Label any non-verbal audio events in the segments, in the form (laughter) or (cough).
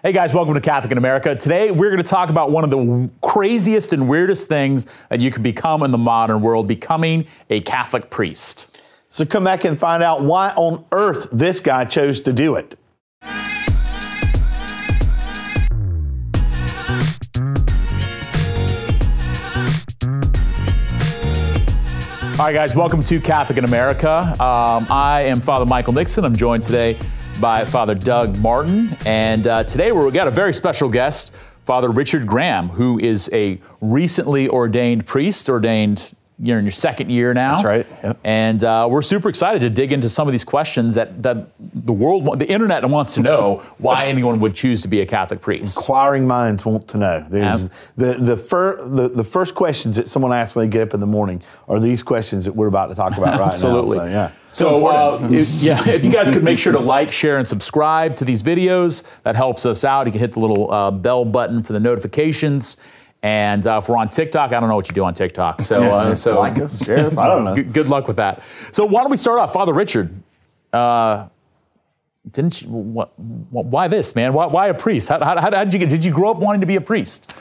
Hey guys, welcome to Catholic in America. Today we're going to talk about one of the craziest and weirdest things that you can become in the modern world becoming a Catholic priest. So come back and find out why on earth this guy chose to do it. All right, guys, welcome to Catholic in America. Um, I am Father Michael Nixon. I'm joined today by Father Doug Martin. And uh, today we've got a very special guest, Father Richard Graham, who is a recently ordained priest, ordained you're in your second year now. That's right. Yep. And uh, we're super excited to dig into some of these questions that, that the world, the internet wants to know why anyone would choose to be a Catholic priest. Inquiring minds want to know. There's Yep. the the, fir- the the first questions that someone asks when they get up in the morning are these questions that we're about to talk about right Absolutely. now. So, yeah. So, uh, if, yeah, (laughs) if you guys could make sure to like, share, and subscribe to these videos, that helps us out. You can hit the little uh, bell button for the notifications. And uh, if we're on TikTok, I don't know what you do on TikTok. So, uh, so like us, share us. I don't know. (laughs) Good, good luck with that. So, why don't we start off, Father Richard? Uh, didn't you? What, what, why this, man? Why, why a priest? How, how, how did you get? Did you grow up wanting to be a priest?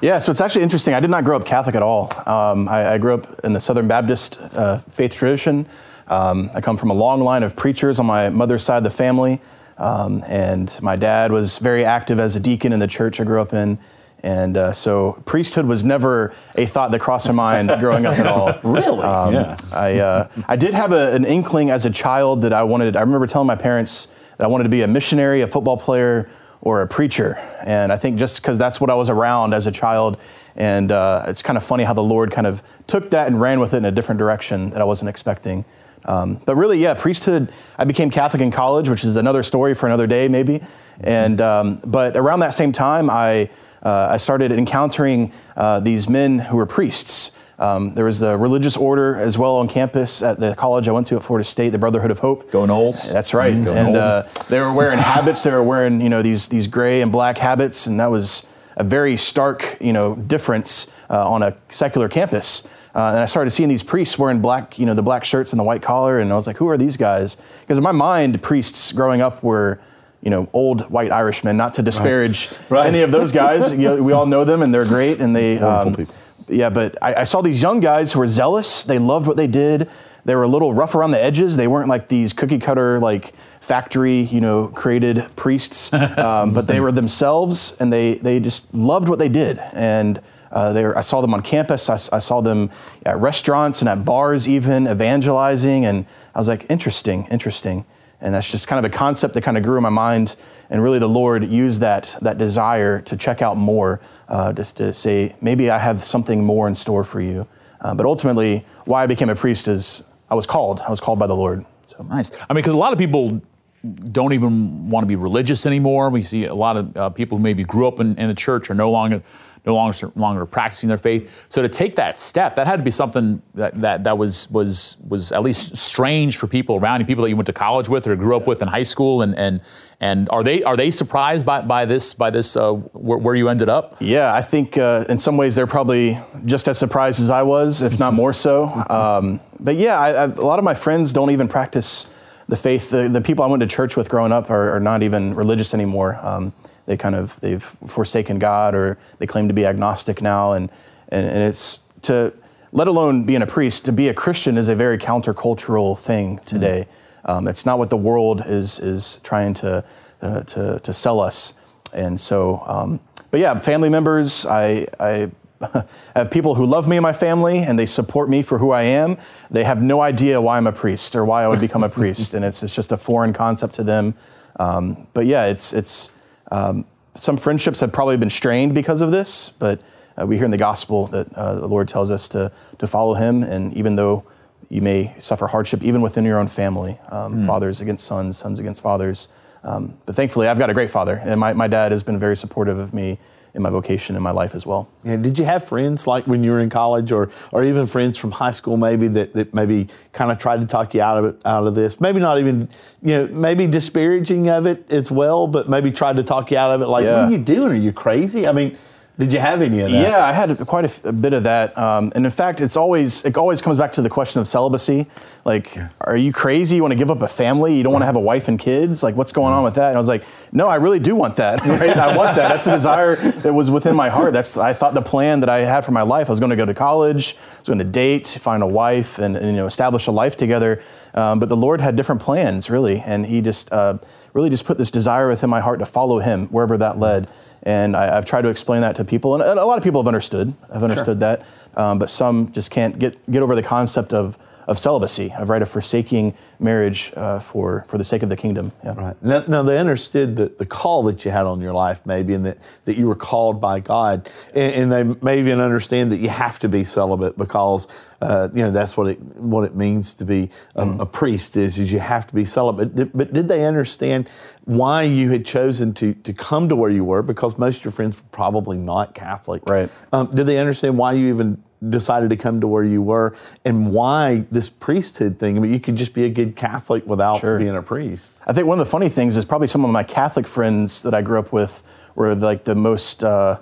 Yeah, so it's actually interesting. I did not grow up Catholic at all. Um, I, I grew up in the Southern Baptist uh, faith tradition. Um, I come from a long line of preachers on my mother's side of the family. Um, and my dad was very active as a deacon in the church I grew up in. And uh, so priesthood was never a thought that crossed my mind (laughs) growing up at all. Really? Um, Yeah. I, uh, I did have a, an inkling as a child that I wanted, I remember telling my parents that I wanted to be a missionary, a football player, or a preacher. And I think just because that's what I was around as a child. And uh, it's kind of funny how the Lord kind of took that and ran with it in a different direction that I wasn't expecting. Um, but really, yeah, priesthood. I became Catholic in college, which is another story for another day, maybe. And um, but around that same time, I uh, I started encountering uh, these men who were priests. Um, there was a religious order as well on campus at the college I went to at Florida State, the Brotherhood of Hope. Go Noles. That's right. Go and uh, they were wearing habits. They were wearing you know these these gray and black habits, and that was a very stark you know difference uh, on a secular campus. Uh, and I started seeing these priests wearing black, you know, the black shirts and the white collar, and I was like, who are these guys? Because in my mind, priests growing up were, you know, old white Irishmen. Not to disparage (laughs) Right. any of those guys. you know, we all know them, and they're great, and they. Um, people. yeah, but I, I saw these young guys who were zealous. They loved what they did. They were a little rough around the edges. They weren't like these cookie cutter, like factory, you know, created priests, (laughs) um, but they were themselves, and they they just loved what they did. And uh, they were, I saw them on campus. I saw them at restaurants and at bars, even evangelizing. And I was like, interesting, interesting. And that's just kind of a concept that kind of grew in my mind. And really, the Lord used that, that desire to check out more, uh, just to say, maybe I have something more in store for you. Uh, but ultimately, why I became a priest is I was called. I was called by the Lord. So. Nice. I mean, because a lot of people don't even want to be religious anymore. We see a lot of uh, people who maybe grew up in, in the church are no longer no longer longer practicing their faith. So to take that step, that had to be something that that, that was was was at least strange for people around you, people that you went to college with or grew up with in high school, and and and are they are they surprised by, by this by this uh, where, where you ended up? Yeah, I think uh, in some ways they're probably just as surprised as I was, if not more so. Um, but yeah, I, I, a lot of my friends don't even practice the faith. The, the people I went to church with growing up are, are not even religious anymore. Um, they kind of they've forsaken God, or they claim to be agnostic now, and and, and it's to let alone being a priest to be a Christian is a very countercultural thing today. Um, it's not what the world is is trying to uh, to to sell us, and so. Um, but yeah, family members, I, I (laughs) have people who love me and my family and they support me for who I am. They have no idea why I'm a priest or why I would become a (laughs) priest, and it's, it's just a foreign concept to them. Um, but yeah, it's, it's um, some friendships have probably been strained because of this, but uh, we hear in the gospel that uh, the Lord tells us to, to follow Him, and even though you may suffer hardship, even within your own family, um, fathers against sons, sons against fathers. Um, but thankfully, I've got a great father, and my, my dad has been very supportive of me in my vocation in my life as well. Yeah, did you have friends like when you were in college, or or even friends from high school, maybe that, that maybe kind of tried to talk you out of it, out of this? Maybe not even, you know, maybe disparaging of it as well, but maybe tried to talk you out of it. Like, what are you doing? Are you crazy? I mean, Did you have any of that? Yeah, I had quite a bit of that, um, and in fact, it's always it always comes back to the question of celibacy. Like, are you crazy? You want to give up a family? You don't want to have a wife and kids? Like, what's going on with that? And I was like, no, I really do want that. (laughs) Right? I want that. That's a desire that was within my heart. That's I thought the plan that I had for my life. I was going to go to college, I was going to date, find a wife, and, and you know establish a life together. Um, but the Lord had different plans, really, and He just uh, really just put this desire within my heart to follow Him wherever that led. And I, have tried to explain that to people, and a lot of people have understood. Have understood sure. that, um, but some just can't get get over the concept of of celibacy, of right of forsaking marriage uh, for for the sake of the kingdom. Yeah. Right. Now, now, they understood the, the call that you had on your life, maybe, and that, that you were called by God, and, and they may even understand that you have to be celibate because uh, you know that's what it what it means to be um, mm. a priest is is you have to be celibate. But, but did they understand why you had chosen to to come to where you were? Because most of your friends were probably not Catholic. Right. Um, did they understand why you even decided to come to where you were and why this priesthood thing. I mean, you could just be a good Catholic without sure. being a priest. I think one of the funny things is probably some of my Catholic friends that I grew up with were like the most. Uh,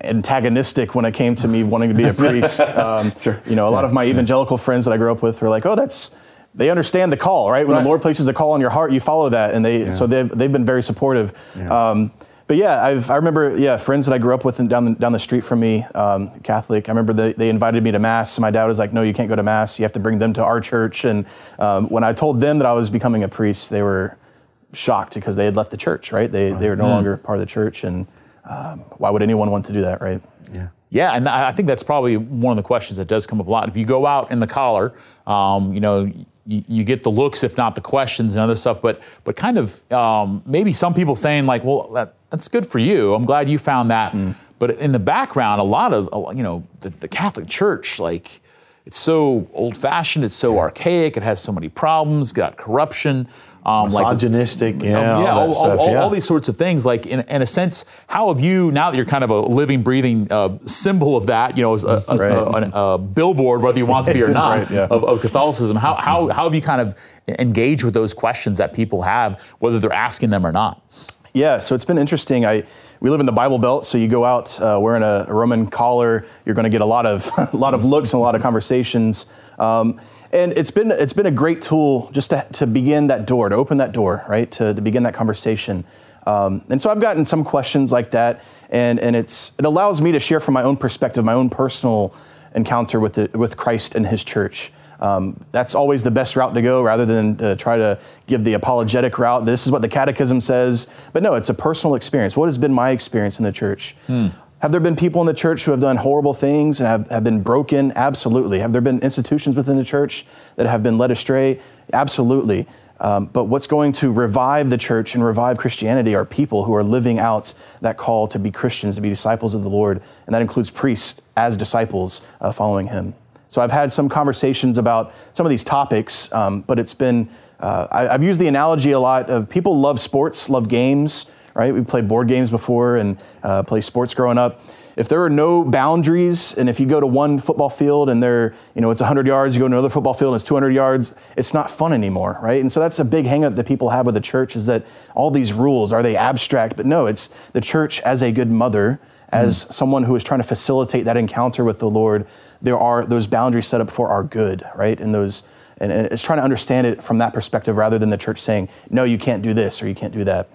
antagonistic when it came to me wanting to be a (laughs) priest. Um, sure. You know, a lot of my evangelical friends that I grew up with were like, "Oh, that's they understand the call, right? When right. the Lord places a call on your heart, you follow that, and they yeah. so they've they've been very supportive. Yeah. Um, but yeah, I've, I remember, yeah, friends that I grew up with down the, down the street from me, um, Catholic. I remember they, they invited me to mass. My dad was like, "No, you can't go to mass. You have to bring them to our church." And um, when I told them that I was becoming a priest, they were shocked because they had left the church. Right? They they were no mm. longer part of the church, and um, why would anyone want to do that? Right? Yeah. Yeah, and I think that's probably one of the questions that does come up a lot. If you go out in the collar, um, you know, you, you, get the looks, if not the questions and other stuff. But but kind of um, maybe some people saying like, well, that, that's good for you. I'm glad you found that. Mm. But in the background, a lot of you know the, the Catholic Church, like it's so old-fashioned, it's so archaic, it has so many problems, got corruption. Um, misogynistic, like, yeah, um, yeah, all, all, all, yeah. all, these sorts of things. Like in, in, a sense, how have you now that you're kind of a living, breathing uh, symbol of that? You know, as a, a, right. a, a, billboard, whether you want to be or (laughs) not, right, yeah. of, of, Catholicism. How, how how have you kind of engaged with those questions that people have, whether they're asking them or not? Yeah, so it's been interesting. I we live in the Bible Belt, so you go out uh, wearing a, a, Roman collar, you're going to get a lot of (laughs) a lot of looks and a lot of conversations. Um, and it's been it's been a great tool just to, to begin that door, to open that door, right, to, to begin that conversation. Um, and so I've gotten some questions like that, and and it's it allows me to share from my own perspective, my own personal encounter with the, with Christ and His church. Um, that's always the best route to go rather than uh, try to give the apologetic route. This is what the catechism says. But no, it's a personal experience. What has been my experience in the church? Hmm. Have there been people in the church who have done horrible things and have, have been broken? Absolutely. Have there been institutions within the church that have been led astray? Absolutely. Um, but what's going to revive the church and revive Christianity are people who are living out that call to be Christians, to be disciples of the Lord, and that includes priests as disciples uh, following Him. So I've had some conversations about some of these topics, um, but it's been, uh, I, have used the analogy a lot of people love sports, love games, right? We played board games before and uh, play sports growing up. If there are no boundaries, and if you go to one football field and there, you know, it's 100 yards, you go to another football field and it's 200 yards, it's not fun anymore, right? And so that's a big hangup that people have with the church is that all these rules, are they abstract? But no, it's the church as a good mother as mm. someone who is trying to facilitate that encounter with the Lord, there are those boundaries set up for our good, right? And those, and, and it's trying to understand it from that perspective rather than the church saying, no, you can't do this or you can't do that.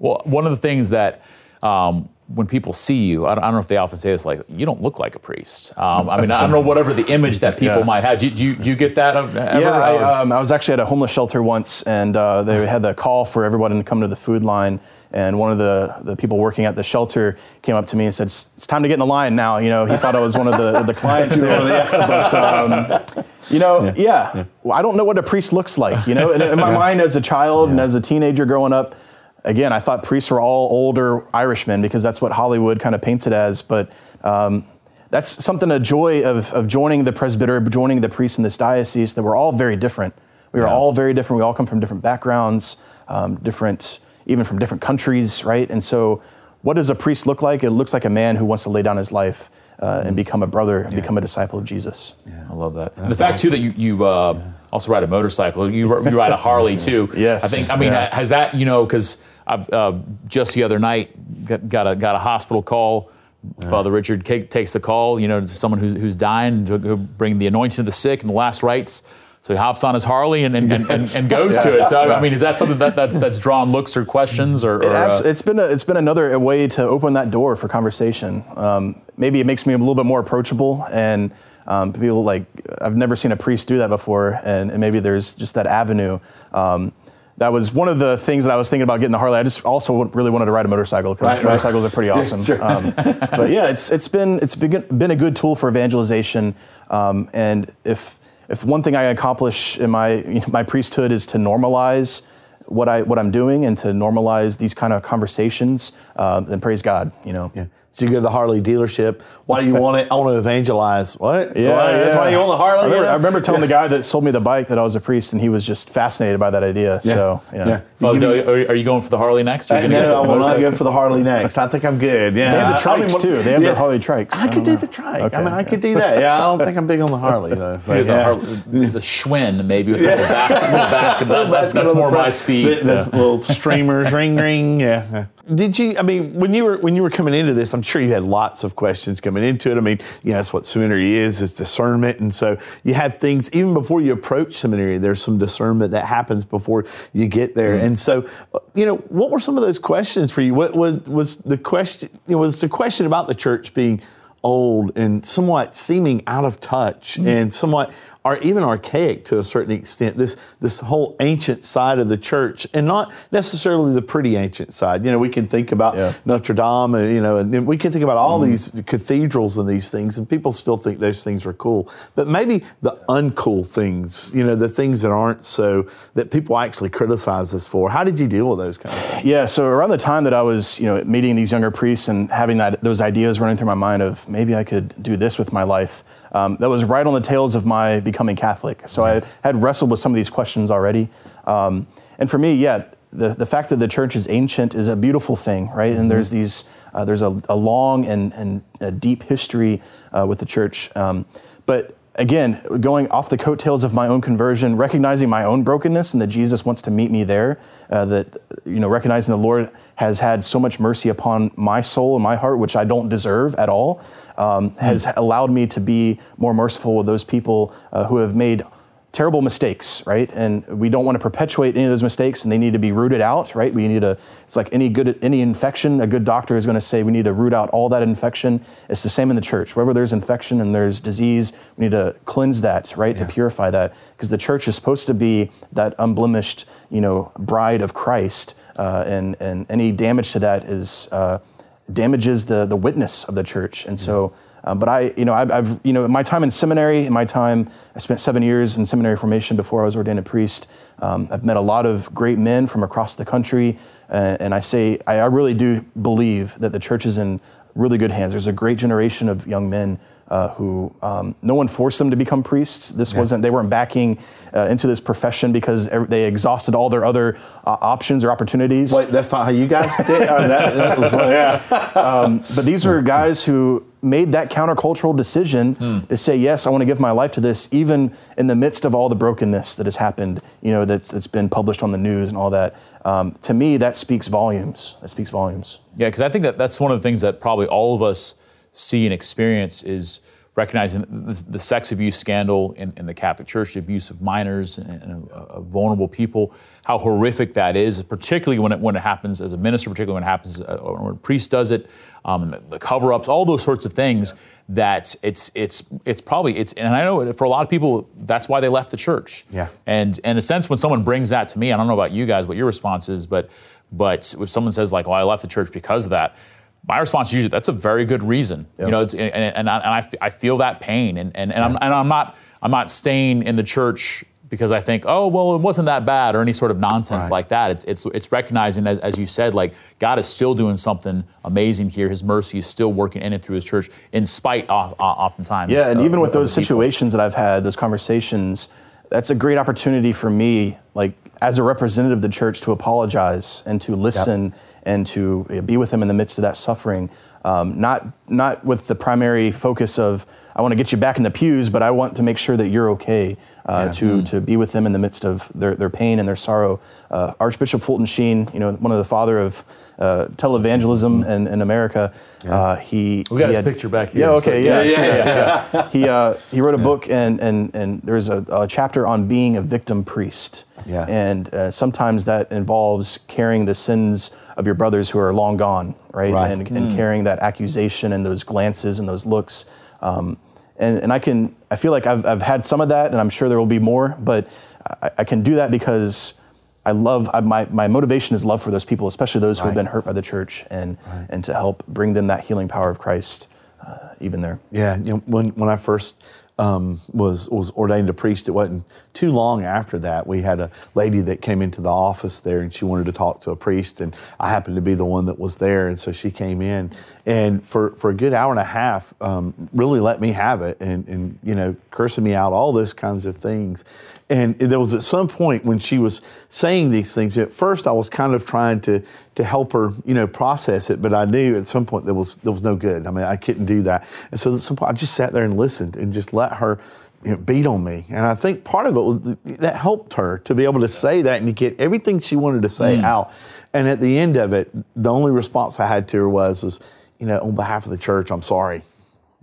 Well, one of the things that um, when people see you, I don't, I don't, know if they often say this, like, you don't look like a priest. Um, I mean, I don't know whatever the image that (laughs) people yeah. might have. Do, do, you, do, you, get that ever? Yeah, I, um, I, was actually at a homeless shelter once, and uh, they had the call for everyone to come to the food line. And one of the, the people working at the shelter came up to me and said, "It's time to get in the line now." You know, he thought I was one of the, the clients there. (laughs) but um, you know, yeah, yeah. yeah. Well, I don't know what a priest looks like. You know, in, in my mind as a child and as a teenager growing up, again, I thought priests were all older Irishmen because that's what Hollywood kind of paints it as. But um, that's something a joy of, of joining the presbyter, joining the priests in this diocese. That we're all very different. We are yeah. all very different. We all come from different backgrounds, um, different even from different countries, right? And so, what does a priest look like? It looks like a man who wants to lay down his life uh, and become a brother and yeah. become a disciple of Jesus. Yeah. I love that. And the fact too that you, you uh, yeah. Also ride a motorcycle, you, you ride a Harley (laughs) too. yes. I think. I mean, has that you know because I've uh, just the other night got, got, a got a hospital call Father Richard takes the call, you know, to someone who's, who's dying to bring the anointing of the sick and the last rites. So he hops on his Harley and, and, and, and, and goes to it. So I mean, is that something that, that's (laughs) that's drawn looks or questions or? or It abs- uh, it's been a, it's been another way to open that door for conversation. Um, maybe it makes me a little bit more approachable, and um, people like I've never seen a priest do that before, and, and maybe there's just that avenue. Um, that was one of the things that I was thinking about getting the Harley. I just also really wanted to ride a motorcycle because Right, right. motorcycles are pretty (laughs) awesome. sure. um, but yeah, it's it's been it's been, been a good tool for evangelization, um, and if if one thing I accomplish in my you (laughs) know, my priesthood is to normalize what I what I'm doing and to normalize these kind of conversations, uh, then praise God. You know. Yeah. So you go to the Harley dealership. Why do you want it? I want to evangelize. What? Yeah, Why- That's why you want the Harley. I remember, you know? I remember telling the guy that sold me the bike that I was a priest, and he was just fascinated by that idea. So yeah. Yeah. Father, Give are, are you going for the Harley next? Or are Uh, you gonna no, I will not motorcycle? go for the Harley (laughs) next. I think I'm good. Yeah, They have the I- I mean, trikes too. They have yeah. the Harley trikes. I don't could do know. the trike. Okay, I mean, I okay. could do that. Yeah, I don't think I'm big on the Harley though. (laughs) So, the, yeah. Har- the Schwinn maybe with the little basket. little basket. That- that's, that's the more my speed. The, the little streamers, ring, ring. Yeah. (laughs) Did you? I mean, when you were when you were coming into this, I'm sure you had lots of questions coming into it. I mean, you know, that's what seminary is: is discernment, and so you have things even before you approach seminary. There's some discernment that happens before you get there, mm-hmm. and so, you know, what were some of those questions for you? What was was the question? You know, was the question about the church being old and somewhat seeming out of touch mm-hmm. and somewhat or even archaic to a certain extent this this whole ancient side of the church and not necessarily the pretty ancient side. You know we can think about Yeah. Notre Dame and you know and we can think about all mm-hmm. these cathedrals and these things and people still think those things are cool. But maybe the uncool things you know the things that aren't so that people actually criticize us for. How did you deal with those kind of things? Yeah, so around the time that I was, you know, meeting these younger priests and having that those ideas running through my mind of maybe I could do this with my life, um, that was right on the tails of my becoming Catholic. So I had wrestled with some of these questions already, um, and for me, yeah, the the fact that the church is ancient is a beautiful thing, right? And there's these uh, there's a, a long and and a deep history uh, with the church, um, but again, going off the coattails of my own conversion, recognizing my own brokenness and that Jesus wants to meet me there, uh, that, you know, recognizing the Lord has had so much mercy upon my soul and my heart, which I don't deserve at all, um, has allowed me to be more merciful with those people uh, who have made terrible mistakes, right? And we don't want to perpetuate any of those mistakes, and they need to be rooted out, right? We need to. It's like any good any infection. A good doctor is going to say we need to root out all that infection. It's the same in the church. Wherever there's infection and there's disease, we need to cleanse that, right? To purify that, because the church is supposed to be that unblemished, you know, bride of Christ, uh, and and any damage to that is. Uh, damages the the witness of the church. And so, um, but I, you know, I've, I've, you know, my time in seminary, in my time, I spent seven years in seminary formation before I was ordained a priest. Um, I've met a lot of great men from across the country, uh, and I say I, I really do believe that the church is in really good hands. There's a great generation of young men. Uh, who um, no one forced them to become priests. This wasn't they weren't backing uh, into this profession because they exhausted all their other uh, options or opportunities. Wait, that's not how you guys did. Oh, that, that was yeah. (laughs) But these are guys who made that countercultural decision to say, yes, I want to give my life to this, even in the midst of all the brokenness that has happened, you know, that's, that's been published on the news and all that. Um, to me, that speaks volumes. That speaks volumes. Yeah, because I think that that's one of the things that probably all of us see and experience is recognizing the, the sex abuse scandal in, in the Catholic Church, the abuse of minors and, and uh, vulnerable people, how horrific that is, particularly when it, when it happens as a minister, particularly when it happens uh, or when a priest does it, um, the, cover-ups, all those sorts of things. That it's it's it's probably it's and I know for a lot of people that's why they left the church. Yeah. And, and in a sense, when someone brings that to me, I don't know about you guys, what your response is, but but if someone says like, "Well, I left the church because of that," my response is usually that's a very good reason. You know, it's, and, and, I, and I, f- I feel that pain, and and, and, I'm, and I'm not I'm not staying in the church because I think, oh well, it wasn't that bad or any sort of nonsense Right. like that. It's it's it's recognizing as, as you said, like God is still doing something amazing here. His mercy is still working in and through His church, in spite of, oftentimes. Yeah, and uh, even with the those people. situations that I've had, those conversations, that's a great opportunity for me, like as a representative of the church, to apologize and to listen and to uh, be with them in the midst of that suffering. Um, not not with the primary focus of I want to get you back in the pews, but I want to make sure that you're okay. Uh, Yeah. To to be with them in the midst of their, their pain and their sorrow. Uh, Archbishop Fulton Sheen, you know, one of the father of uh, televangelism in, in America, uh, he We got he his picture back here, Yeah, okay, Yeah, yeah, yeah, yeah. He uh, he wrote a book and and and there's a, a chapter on being a victim priest. Yeah. And uh, sometimes that involves carrying the sins of your brothers who are long gone, right? Right. And, and carrying that accusation and those glances and those looks. Um, and, and I can, I feel like I've, I've had some of that, and I'm sure there will be more, but I, I can do that because I love, I, my, my motivation is love for those people, especially those who have been hurt by the church, and, and to help bring them that healing power of Christ, uh, even there. Yeah, you know, when when I first um, was was ordained a priest, it wasn't too long after that. We had a lady that came into the office there, and she wanted to talk to a priest, and I happened to be the one that was there, and so she came in, and for for a good hour and a half, um, really let me have it, and and you know, cursing me out, all those kinds of things. And there was at some point when she was saying these things. At first, I was kind of trying to to help her, you know, process it. But I knew at some point there was there was no good. I mean, I couldn't do that. And so at some point, I just sat there and listened and just let her. You know, beat on me, and I think part of it was that helped her to be able to say that and to get everything she wanted to say hmm. out. And at the end of it, the only response I had to her was, "Was you know, on behalf of the church, I'm sorry.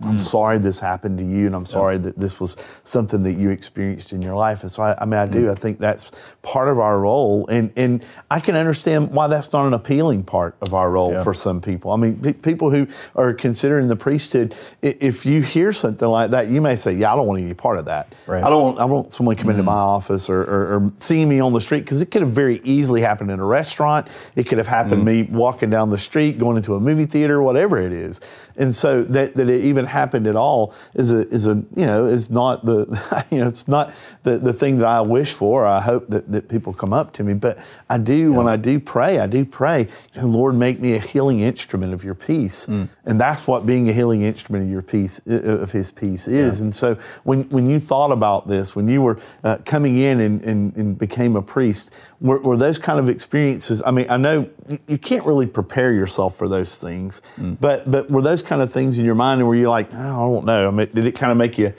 I'm mm. sorry this happened to you, and I'm sorry that this was something that you experienced in your life. And so, I, I mean, I do. Mm. I think that's part of our role, and and I can understand why that's not an appealing part of our role Yeah. for some people. I mean, pe- people who are considering the priesthood, if you hear something like that, you may say, "Yeah, I don't want any part of that. Right. I don't. Want, I don't want someone come into mm. my office or, or, or seeing me on the street because it could have very easily happened in a restaurant. It could have happened me walking down the street, going into a movie theater, whatever it is. And so that, that it even happened at all is a is a you know is not the (laughs) you know it's not the, the thing that I wish for. I hope that, that people come up to me, but I do when I do pray, I do pray. You know, Lord, make me a healing instrument of Your peace, and that's what being a healing instrument of Your peace of His peace is. And so when when you thought about this, when you were uh, coming in and, and, and became a priest, were, were those kind of experiences? I mean, I know you, you can't really prepare yourself for those things, but but were those kind of things in your mind, and were you like, oh, I don't know? I mean, did it kind of make you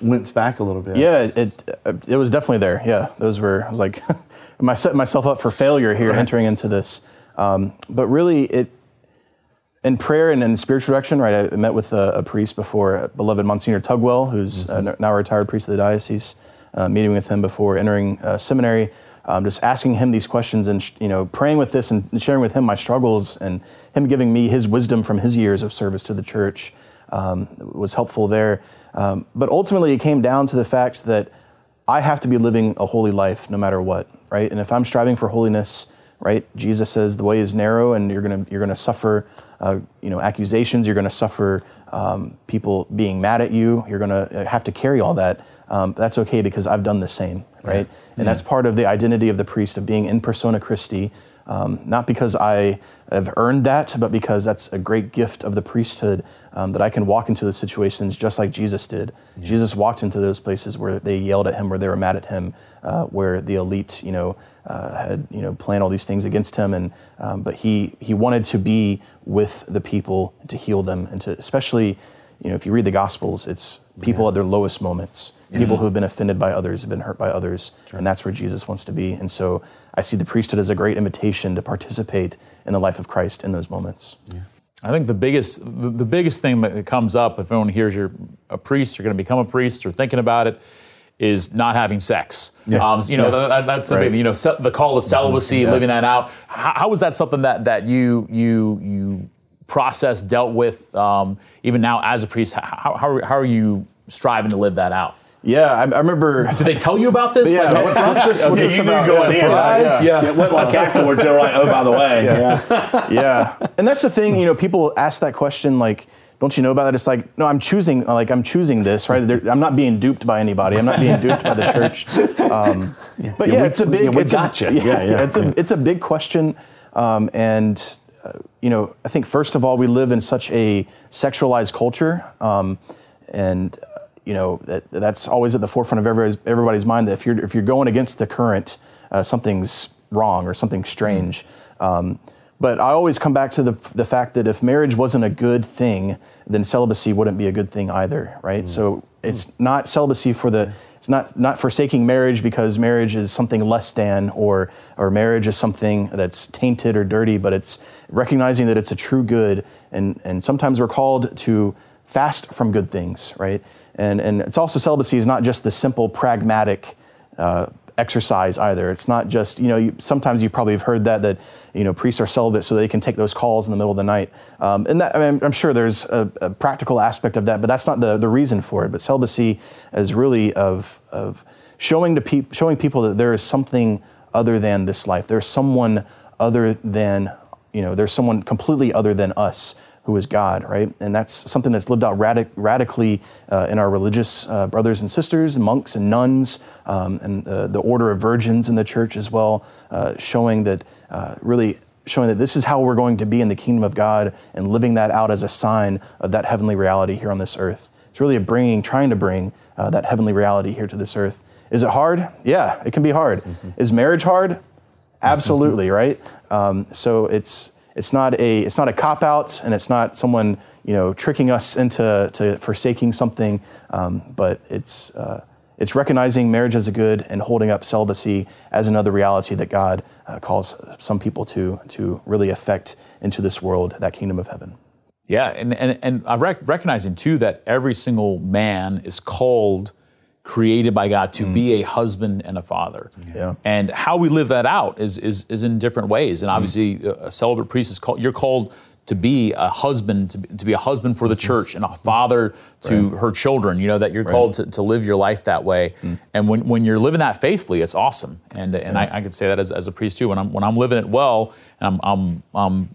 wince back a little bit? Yeah, it, it it was definitely there. Yeah, those were. I was like, (laughs) am I setting myself up for failure here entering into this? Um, but really, it in prayer and in spiritual direction, right? I met with a, a priest before, beloved Monsignor Tugwell, who's uh, now a retired priest of the diocese. Uh, meeting with him before entering uh, seminary, um, just asking him these questions and you know praying with this and sharing with him my struggles and him giving me his wisdom from his years of service to the church um, was helpful there. Um, but ultimately, it came down to the fact that I have to be living a holy life no matter what, right? And if I'm striving for holiness, right, Jesus says the way is narrow, and you're gonna you're gonna suffer, uh, you know, accusations. You're gonna suffer um, people being mad at you. You're gonna have to carry all that. Um, that's okay because I've done the same, right? And that's part of the identity of the priest of being in persona Christi. Um, not because I have earned that, but because that's a great gift of the priesthood um, that I can walk into the situations just like Jesus did. Jesus walked into those places where they yelled at him, where they were mad at him, uh, where the elite, you know, uh, had you know planned all these things against him, and um, but he he wanted to be with the people to heal them, and to especially, you know, if you read the Gospels, it's people at their lowest moments people who have been offended by others, have been hurt by others, and that's where Jesus wants to be. And so I see the priesthood as a great invitation to participate in the life of Christ in those moments. I think the biggest the, the biggest thing that comes up if anyone hears you're a priest, you're going to become a priest, or thinking about it, is not having sex. Um, you know, that, that's the Right. big, you know the call to celibacy, living that out. How, how was that something that that you you you processed, dealt with, um, even now as a priest? How, how, how are you striving to live that out? Yeah, I, I remember. Did they tell you about this? Yeah, Like, what's- what's this- what's Yeah, this you knew about? you were going, Yeah, surprise. yeah. Yeah. It went like afterwards. They're like, oh, by the way, yeah. yeah, and that's the thing. You know, people ask that question like, "Don't you know about it?" It's like, no, I'm choosing. Like, I'm choosing this, right? There- I'm not being duped by anybody. I'm not being duped by the church. Um, but yeah, we- it's a big. yeah, we it's a- gotcha. Yeah, yeah. It's a it's a big question, um, and uh, you know, I think first of all, we live in such a sexualized culture, um, and uh, you know that that's always at the forefront of everybody's, everybody's mind. That if you're if you're going against the current, uh, something's wrong or something's strange. Um, but I always come back to the, the fact that if marriage wasn't a good thing, then celibacy wouldn't be a good thing either, right? Mm. So it's not celibacy for the it's not not forsaking marriage because marriage is something less than or or marriage is something that's tainted or dirty, but it's recognizing that it's a true good and and sometimes we're called to fast from good things, right? And and it's also celibacy is not just the simple pragmatic uh, exercise either. It's not just, you know, you, sometimes you probably have heard that, that, you know, priests are celibate so they can take those calls in the middle of the night. Um, and that, I mean, I'm sure there's a, a, practical aspect of that, but that's not the, the reason for it. But celibacy is really of, of showing, to peop- showing people that there is something other than this life. There's someone other than, you know, there's someone completely other than us who is God, right? And that's something that's lived out radic- radically uh, in our religious uh, brothers and sisters, monks and nuns, um, and the order of virgins in the church as well, uh, showing that uh, really showing that this is how we're going to be in the kingdom of God and living that out as a sign of that heavenly reality here on this earth. It's really a bringing, trying to bring uh, that heavenly reality here to this earth. Is it hard? Yeah, it can be hard. Mm-hmm. Is marriage hard? Absolutely, right? Um, so it's it's not a it's not a cop out, and it's not someone you know tricking us into to forsaking something. Um, but it's uh, it's recognizing marriage as a good and holding up celibacy as another reality that God uh, calls some people to to really affect into this world, that kingdom of heaven. Yeah, and and and I rec- recognizing too that every single man is called created by God to mm. be a husband and a father. Yeah. And how we live that out is, is, is in different ways. And obviously, mm. a celibate priest is called, you're called to be a husband, to be, to be a husband for the mm-hmm. church and a father to right. her children, you know, that you're right. called to, to live your life that way. Mm. And when, when you're living that faithfully, it's awesome. And, and yeah. I, I could say that as, as a priest too. When I'm, when I'm living it well and I'm, I'm, I'm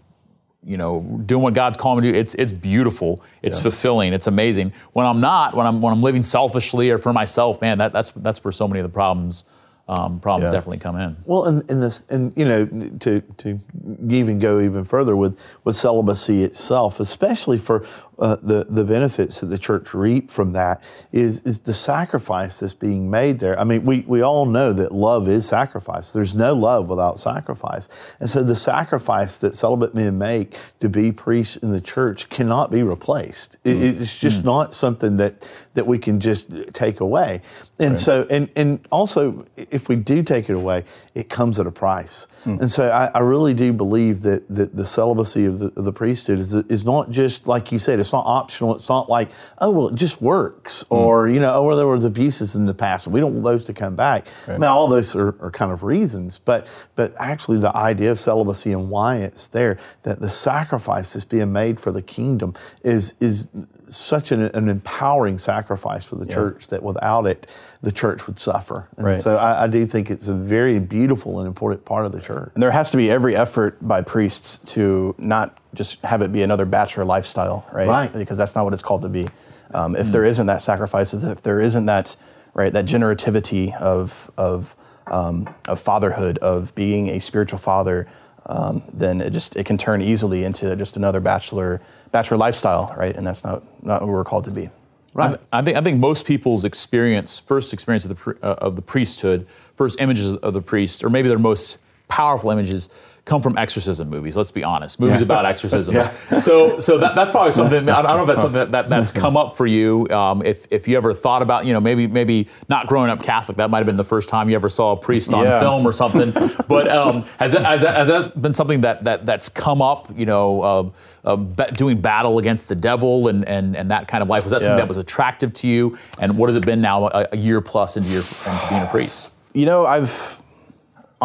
you know, doing what God's calling me to do, it's it's beautiful, it's yeah. fulfilling, it's amazing. When I'm not, when I'm when I'm living selfishly or for myself, man, that, that's that's where so many of the problems um, problems yeah. definitely come in. Well, and, and this, and you know, to to even go even further with with celibacy itself, especially for uh, the the benefits that the church reap from that is is the sacrifice that's being made there. I mean, we we all know that love is sacrifice. There's no love without sacrifice, and so the sacrifice that celibate men make to be priests in the church cannot be replaced. It, mm. It's just mm. not something that that we can just take away. And right. so, and and also, if we do take it away, it comes at a price. Mm. And so, I, I, really do believe that that the celibacy of the, of the priesthood is is not just like you said it's not optional. It's not like, oh, well, it just works. Mm. Or, you know, oh, well, there were abuses in the past and we don't want those to come back. Right. Mean, all those are, are, kind of reasons. But, but actually, the idea of celibacy and why it's there, that the sacrifice that's being made for the kingdom is, is such an, an empowering sacrifice for the yeah. church that without it, the church would suffer. And right. so I, I, do think it's a very beautiful and important part of the church. And there has to be every effort by priests to not just have it be another bachelor lifestyle, right? Right. Because that's not what it's called to be. Um, if mm. there isn't that sacrifice, if there isn't that, right, that generativity of, of, um, of fatherhood, of being a spiritual father, um, then it just it can turn easily into just another bachelor bachelor lifestyle, right? And that's not not what we're called to be. Right. I, think I think most people's experience, first experience of the uh, of the priesthood, first images of the priest, or maybe their most powerful images come from exorcism movies. Let's be honest, movies yeah. about exorcisms. (laughs) yeah. So, so that, that's probably something. I don't know if that's something that, that that's (laughs) come up for you. Um, if if you ever thought about, you know, maybe maybe not growing up Catholic, that might have been the first time you ever saw a priest on yeah. film or something. (laughs) but um, has, that, has, that, has that been something that that that's come up? You know, uh, uh, doing battle against the devil and and and that kind of life. Was that something that was attractive to you? And what has it been now, a, a year plus into your into being a priest? You know, I've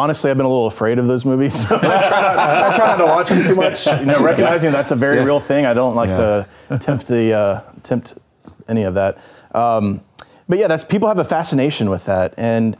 honestly, I've been a little afraid of those movies. (laughs) I, try not, I, try not, to watch them too much. You know, recognizing that's a very yeah. real thing. I don't like yeah. to tempt the uh, tempt any of that. Um, but yeah, that's people have a fascination with that, and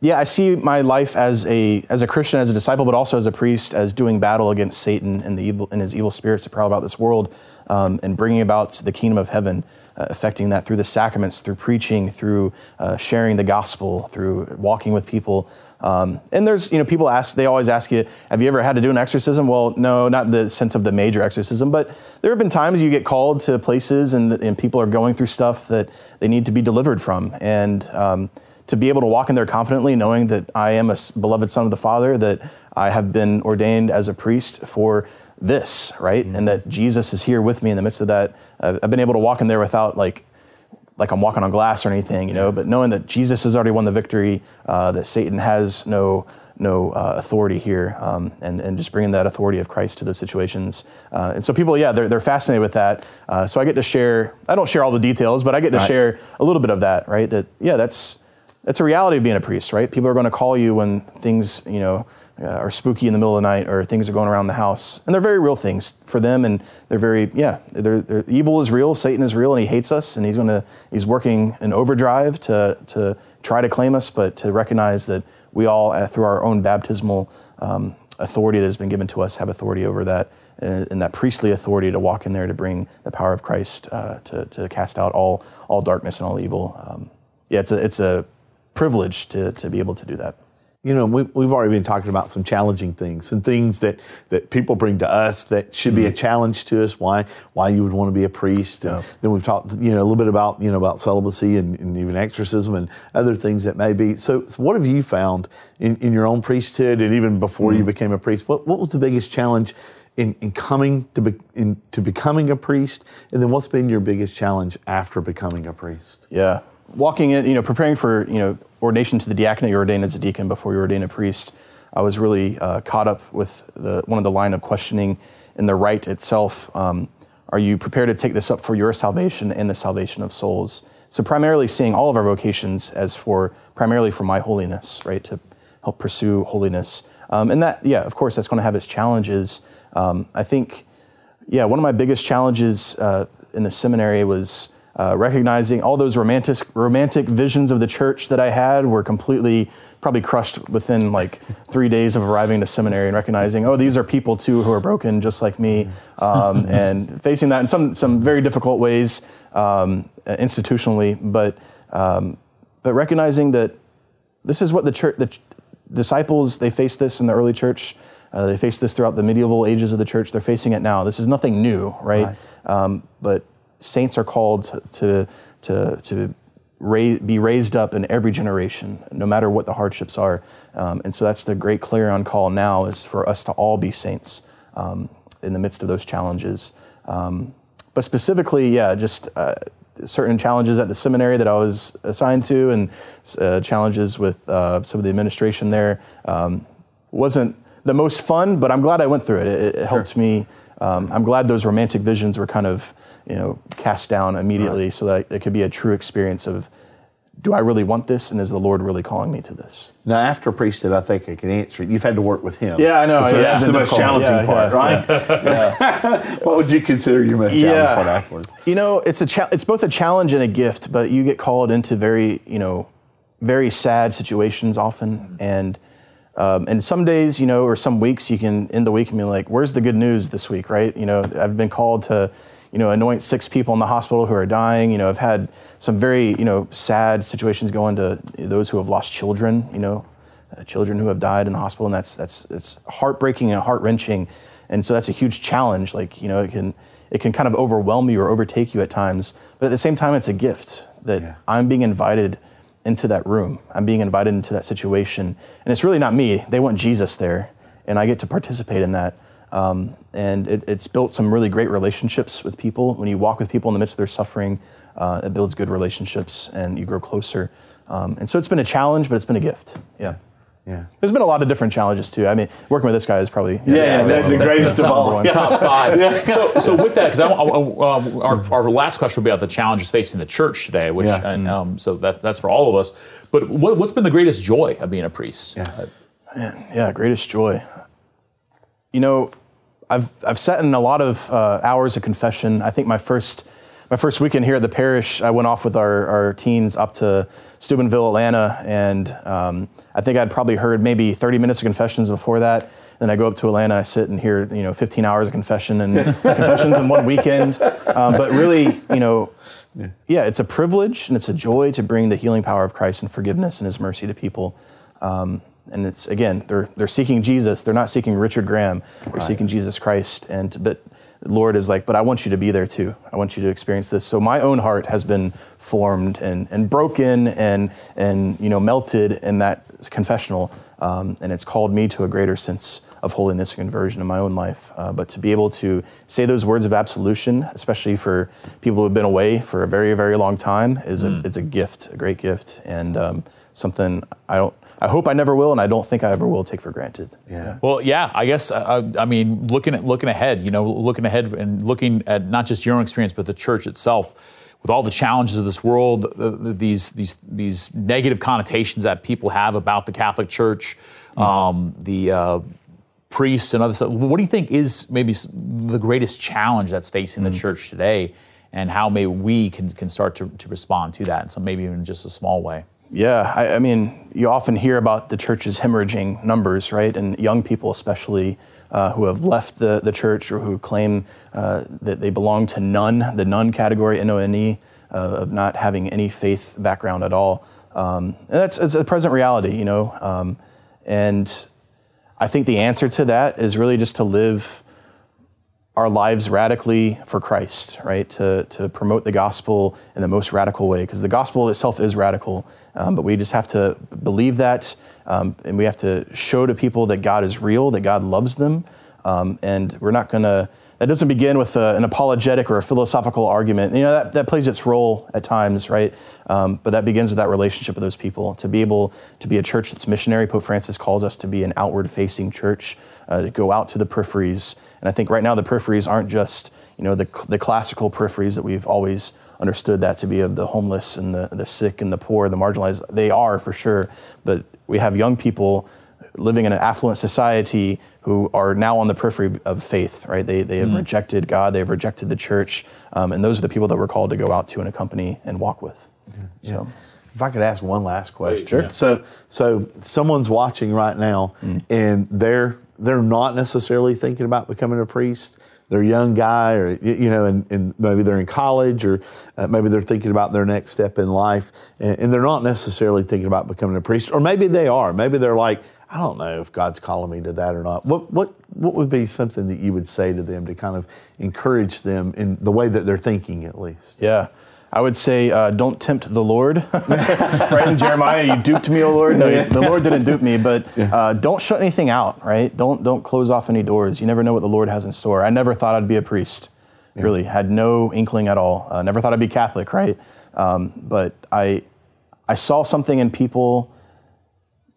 yeah, I see my life as a as a Christian, as a disciple, but also as a priest, as doing battle against Satan and the evil and his evil spirits that prowl about this world, um, and bringing about the kingdom of heaven uh, affecting that through the sacraments, through preaching, through uh, sharing the gospel, through walking with people. Um, and there's, you know, people ask, they always ask you, have you ever had to do an exorcism? Well, no, not the sense of the major exorcism, but there have been times you get called to places and, and people are going through stuff that they need to be delivered from. And um, to be able to walk in there confidently, knowing that I am a beloved son of the Father, that I have been ordained as a priest for this, right? Mm-hmm. And that Jesus is here with me in the midst of that. Uh, I've been able to walk in there without like like I'm walking on glass or anything, you know, but knowing that Jesus has already won the victory, uh, that Satan has no no uh, authority here, um, and, and just bringing that authority of Christ to those situations. Uh, and so people, yeah, they're, they're fascinated with that. Uh, so I get to share, I don't share all the details, but I get to right. share a little bit of that, right? That, yeah, that's, that's a reality of being a priest, right? People are going to call you when things, you know, uh, are spooky in the middle of the night or things are going around the house. And they're very real things for them. And they're very, yeah, they're, they're, evil is real. Satan is real and he hates us. And he's going to, he's working in overdrive to, to try to claim us, but to recognize that we all, uh, through our own baptismal um, authority that has been given to us, have authority over that. Uh, and that priestly authority to walk in there to bring the power of Christ uh, to, to cast out all, all darkness and all evil. Um, yeah, it's a, it's a privilege to, to be able to do that you know, we, we've already been talking about some challenging things, some things that, that people bring to us that should mm-hmm. be a mm-hmm. challenge to us. Why why you would want to be a priest? Yeah. And then we've talked, you know, a little bit about you know about celibacy and, and even exorcism and other things that may be. So, so what have you found in, in your own priesthood and even before mm-hmm. you became a priest? What what was the biggest challenge? In, in coming to be, in, to becoming a priest, and then what's been your biggest challenge after becoming a priest? Yeah, walking in, you know, preparing for, you know, ordination to the diaconate, you're ordained as a deacon before you ordain a priest. I was really uh, caught up with the, one of the line of questioning in the rite itself. Um, are you prepared to take this up for your salvation and the salvation of souls? So primarily seeing all of our vocations as for primarily for my holiness, right? To help pursue holiness. Um, and that, yeah, of course, that's going to have its challenges. Um, I think, yeah, one of my biggest challenges uh, in the seminary was uh, recognizing all those romantic romantic visions of the church that I had were completely probably crushed within like three days of arriving to seminary and recognizing oh these are people too who are broken just like me. Um, (laughs) and facing that in some some very difficult ways um, institutionally. But um, but recognizing that this is what the church the ch- disciples they faced this in the early church. Uh, they faced this throughout the medieval ages of the church. They're facing it now. This is nothing new right, right. Um, but saints are called to, to, to raise, be raised up in every generation, no matter what the hardships are. Um, and so that's the great clarion call now is for us to all be saints um, in the midst of those challenges. Um, but specifically, yeah, just uh, certain challenges at the seminary that I was assigned to and uh, challenges with uh, some of the administration there. Um, wasn't the most fun, but I'm glad I went through it. It, it sure. helped me. Um, I'm glad those romantic visions were kind of you know, cast down immediately right. so that it could be a true experience of do I really want this and is the Lord really calling me to this? Now, after priesthood, I think I can answer it. You've had to work with Him. Yeah, I know. So yeah, that's the most challenging yeah, part, yeah, right? (laughs) what would you consider your most challenging part afterwards? You know, it's a cha- it's both a challenge and a gift, but you get called into very, you know, very sad situations often, and um, and some days, you know, or some weeks, you can end the week and be like, "Where's the good news this week?" Right? You know, I've been called to you know, anoint six people in the hospital who are dying. You know, I've had some very, you know, sad situations going to those who have lost children, you know, uh, children who have died in the hospital, and that's that's it's heartbreaking and heart wrenching, and so that's a huge challenge. Like, you know, it can it can kind of overwhelm you or overtake you at times, but at the same time, it's a gift that yeah. I'm being invited into that room. I'm being invited into that situation, and it's really not me. They want Jesus there, and I get to participate in that. Um, and it, it's built some really great relationships with people. When you walk with people in the midst of their suffering, uh, it builds good relationships and you grow closer. Um, and so it's been a challenge, but it's been a gift. Yeah. Yeah. There's been a lot of different challenges too. I mean, working with this guy is probably yeah, yeah, yeah that's the greatest of all. Yeah. Top five. yeah. (laughs) So, so with that, because um, our, our last question will be about the challenges facing the church today, which yeah. and um, so that's that's for all of us. But what, has been the greatest joy of being a priest? Yeah, Man, yeah, greatest joy. You know, I've, I've sat in a lot of uh, hours of confession. I think my first, my first weekend here at the parish, I went off with our, our teens up to Steubenville, Atlanta, and um, I think I'd probably heard maybe 30 minutes of confessions before that. Then I go up to Atlanta, I sit and hear you know 15 hours of confession and (laughs) confessions in one weekend. Um, but really, you know, yeah. yeah. it's a privilege and it's a joy to bring the healing power of Christ and forgiveness and His mercy to people. Um, and it's again they're they're seeking Jesus. They're not seeking Richard Graham. They're right. seeking Jesus Christ. And but Lord is like, but I want you to be there too. I want you to experience this. So my own heart has been formed and, and broken and, and you know, melted in that confessional. Um, and it's called me to a greater sense of holiness and conversion in my own life. Uh, but to be able to say those words of absolution, especially for people who have been away for a very, very long time, is mm. a, it's a gift, a great gift, and um, something I don't. I hope I never will, and I don't think I ever will take for granted. Yeah. Well, yeah. I guess. Uh, I mean, looking at looking ahead, you know, looking ahead and looking at not just your own experience, but the church itself with all the challenges of this world, these these these negative connotations that people have about the Catholic Church, mm-hmm. um, the uh, priests and other stuff. What do you think is maybe the greatest challenge that's facing mm. the church today, and how maybe we can, can start to, to respond to that in some maybe even just a small way? Yeah, I, I, mean, you often hear about the church's hemorrhaging numbers, right? And young people, especially, uh, who have left the, the church or who claim uh, that they belong to none, the none category, N O N E, uh, of not having any faith background at all. Um, and that's it's a present reality, you know. Um, and I think the answer to that is really just to live our lives radically for Christ, right? To, to promote the gospel in the most radical way, because the gospel itself is radical, um, but we just have to believe that, um, and we have to show to people that God is real, that God loves them, um, and we're not going to that doesn't begin with a, an apologetic or a philosophical argument. You know, that, that plays its role at times, right? Um, but that begins with that relationship with those people. To be able to be a church that's missionary, Pope Francis calls us to be an outward facing church, uh, to go out to the peripheries. And I think right now the peripheries aren't just, you know, the, the classical peripheries that we've always understood that to be of the homeless and the, the sick and the poor, the marginalized. They are for sure. But we have young people living in an affluent society who are now on the periphery of faith, right? They, they have mm rejected God, they've rejected the church, um, and those are the people that we're called to go out to and accompany and walk with. Yeah. So. If I could ask one last question. Sure. So, so someone's watching right now, mm and they're they're not necessarily thinking about becoming a priest. They're a young guy, or you know, and, and maybe they're in college, or uh, maybe they're thinking about their next step in life, and, and they're not necessarily thinking about becoming a priest, or maybe they are. Maybe they're like, I don't know if God's calling me to that or not. What what what would be something that you would say to them to kind of encourage them in the way that they're thinking, at least? Yeah. I would say, uh, don't tempt the Lord. (laughs) right in Jeremiah, you duped me, O Lord. No, the Lord didn't dupe me, but uh, don't shut anything out. Right? Don't don't close off any doors. You never know what the Lord has in store. I never thought I'd be a priest. Yeah. Really, had no inkling at all. Uh, never thought I'd be Catholic. Right? Um, but I I saw something in people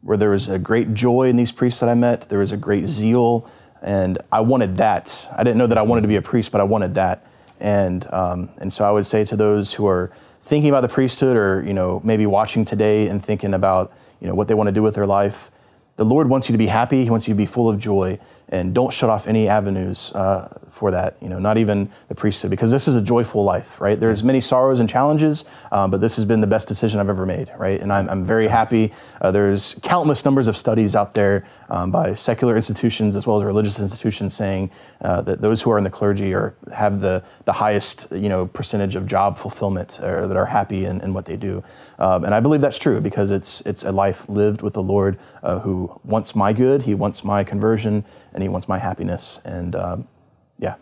where there was a great joy in these priests that I met. There was a great zeal, and I wanted that. I didn't know that I wanted to be a priest, but I wanted that. And um, and so I would say to those who are thinking about the priesthood, or you know maybe watching today and thinking about you know what they want to do with their life, the Lord wants you to be happy. He wants you to be full of joy, and don't shut off any avenues uh, for that. You know, not even the priesthood, because this is a joyful life, right? There's many sorrows and challenges, um, but this has been the best decision I've ever made, right? And I'm, I'm very happy. Uh, there's countless numbers of studies out there um, by secular institutions as well as religious institutions saying uh, that those who are in the clergy are have the the highest you know percentage of job fulfillment or that are happy in, in what they do. Um, and I believe that's true because it's it's a life lived with the Lord uh, who wants my good. He wants my conversion and He wants my happiness. And um, yeah.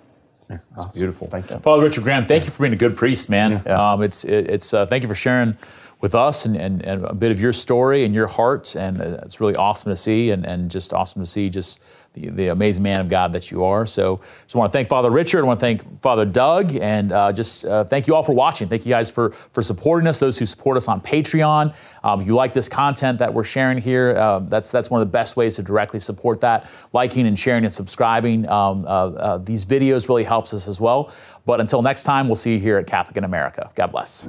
yeah awesome. beautiful. Thank you. Father Richard Graham, thank you for being a good priest, man. Yeah. Um, it's, it, it's, uh, thank you for sharing with us and, and, and, a bit of your story and your heart. And uh, it's really awesome to see and, and just awesome to see just the, the amazing man of God that you are. So just want to thank Father Richard. I want to thank Father Doug, and uh, just uh, thank you all for watching. Thank you guys for for supporting us. Those who support us on Patreon. Um, if you like this content that we're sharing here, uh, that's that's one of the best ways to directly support that. Liking and sharing and subscribing um, uh, uh, these videos really helps us as well. But until next time, we'll see you here at Catholic in America. God bless.